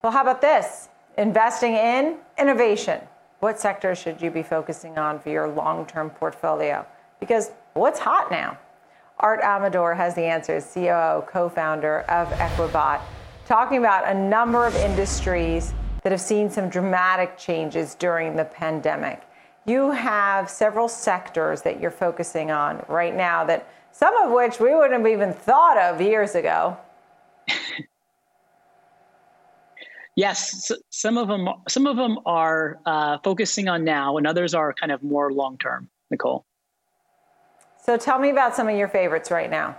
Well, how about this? Investing in innovation. What sectors should you be focusing on for your long term portfolio? Because what's hot now? Art Amador has the answers, COO, co founder of EquBot, talking about a number of industries that have seen some dramatic changes during the pandemic. You have several sectors that you're focusing on right now that some of which we wouldn't have even thought of years ago. Yes, some of them some of them are uh, focusing on now, and others are kind of more long term. Nicole. So tell me about some of your favorites right now.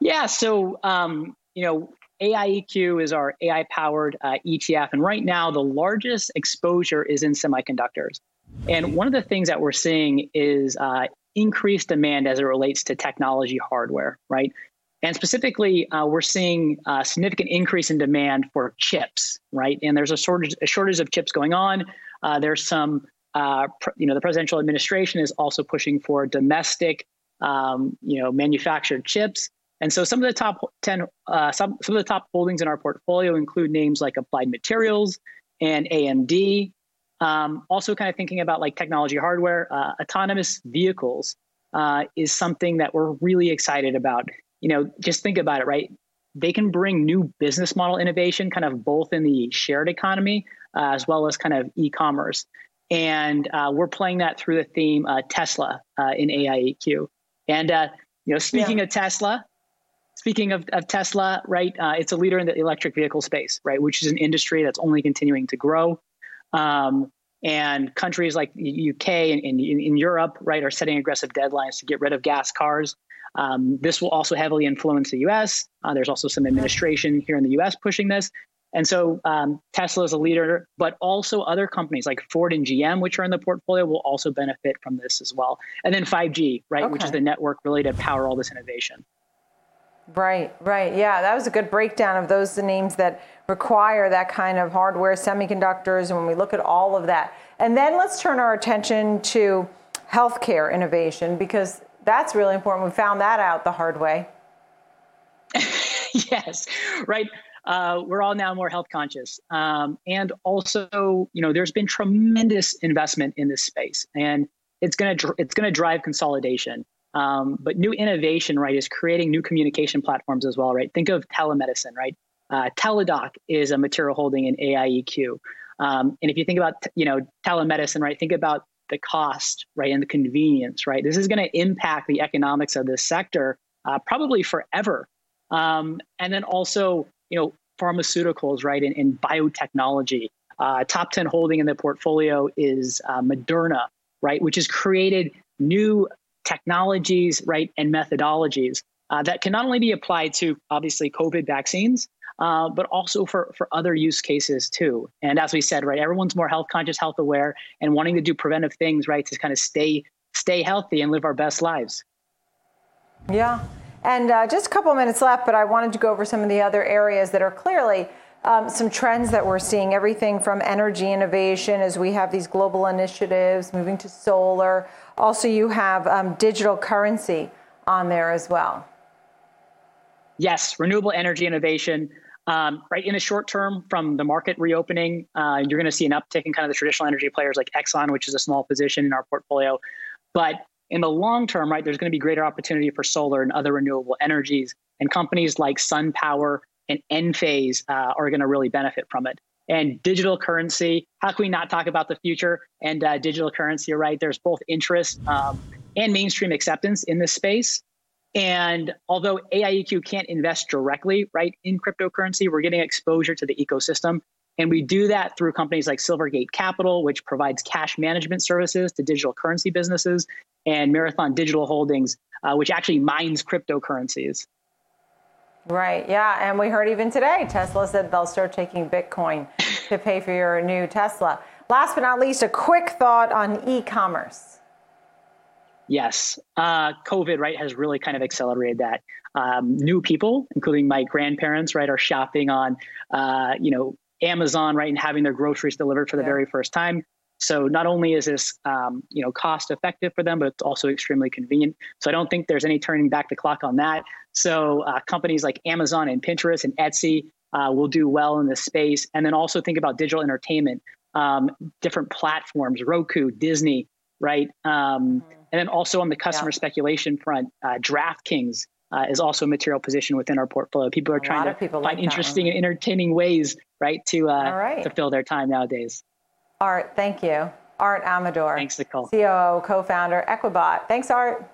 Yeah, so um, you know, AIEQ is our AI powered uh, ETF, and right now the largest exposure is in semiconductors. And one of the things that we're seeing is uh, increased demand as it relates to technology hardware, right? And specifically, uh, we're seeing a significant increase in demand for chips, right? And there's a shortage, a shortage of chips going on. Uh, there's some uh, you know, the presidential administration is also pushing for domestic, um, you know, manufactured chips. And so some of the top 10, uh, some, some of the top holdings in our portfolio include names like Applied Materials and AMD. Um, also kind of thinking about like technology hardware, uh, autonomous vehicles uh, is something that we're really excited about. You know, just think about it, right? They can bring new business model innovation, kind of both in the shared economy uh, as well as kind of e-commerce and uh, we're playing that through the theme uh, Tesla uh, in AIEQ. And uh, you know, speaking yeah. of Tesla, speaking of, of Tesla, right? Uh, it's a leader in the electric vehicle space, right? Which is an industry that's only continuing to grow. Um, and countries like the UK and in, in, Europe, right, are setting aggressive deadlines to get rid of gas cars. Um, this will also heavily influence the US. Uh, there's also some administration here in the US pushing this. And so um, Tesla is a leader, but also other companies like Ford and GM, which are in the portfolio, will also benefit from this as well. And then 5G, right, okay. which is the network really to power all this innovation. Right, right. Yeah, that was a good breakdown of those the names that require that kind of hardware, semiconductors, and when we look at all of that. And then let's turn our attention to healthcare innovation because that's really important. We found that out the hard way. yes, right uh, we're all now more health conscious. Um, and also, you know, there's been tremendous investment in this space, and it's gonna dr- it's gonna drive consolidation. Um, but new innovation, right, is creating new communication platforms as well, right? Think of telemedicine, right? Uh, Teladoc is a material holding in AIEQ. Um, and if you think about, you know, telemedicine, right, think about the cost, right, and the convenience, right? This is going to impact the economics of this sector uh, probably forever. Um, and then also, you know, pharmaceuticals, right, and, biotechnology. Uh, top 10 holding in the portfolio is uh, Moderna, right, which has created new technologies, right, and methodologies uh, that can not only be applied to obviously COVID vaccines, uh, but also for, for other use cases too. And as we said, right, everyone's more health conscious, health aware, and wanting to do preventive things, right, to kind of stay stay healthy and live our best lives. Yeah. And uh, just a couple minutes left, but I wanted to go over some of the other areas that are clearly um, some trends that we're seeing. Everything from energy innovation, as we have these global initiatives moving to solar. Also, you have um, digital currency on there as well. Yes, renewable energy innovation. Um, right in the short term, from the market reopening, uh, you're going to see an uptick in kind of the traditional energy players like Exxon, which is a small position in our portfolio. But in the long term, right, there's going to be greater opportunity for solar and other renewable energies. And companies like SunPower and Enphase uh, are going to really benefit from it. And digital currency, how can we not talk about the future and uh, digital currency, right? There's both interest um, and mainstream acceptance in this space. And although AIEQ can't invest directly, right, in cryptocurrency, we're getting exposure to the ecosystem. And we do that through companies like Silvergate Capital, which provides cash management services to digital currency businesses, and Marathon Digital Holdings, uh, which actually mines cryptocurrencies. Right, yeah. And we heard even today, Tesla said they'll start taking Bitcoin to pay for your new Tesla. Last but not least, a quick thought on e commerce. Yes, uh, COVID, right, has really kind of accelerated that. Um, new people, including my grandparents, right, are shopping on, uh, you know, Amazon, right, and having their groceries delivered for the yeah. very first time. So not only is this um, you know cost effective for them, but it's also extremely convenient. So I don't think there's any turning back the clock on that. So uh, companies like Amazon and Pinterest and Etsy uh, will do well in this space. And then also think about digital entertainment, um, different platforms, Roku, Disney, right? Um, mm-hmm. And then also on the customer yeah. speculation front, uh, DraftKings uh, is also a material position within our portfolio. People are a trying to find like interesting and entertaining ways, right, to uh, right. to fill their time nowadays. Art, thank you. Art Amador. Thanks, Nicole. COO, co-founder, EquBot. Thanks, Art.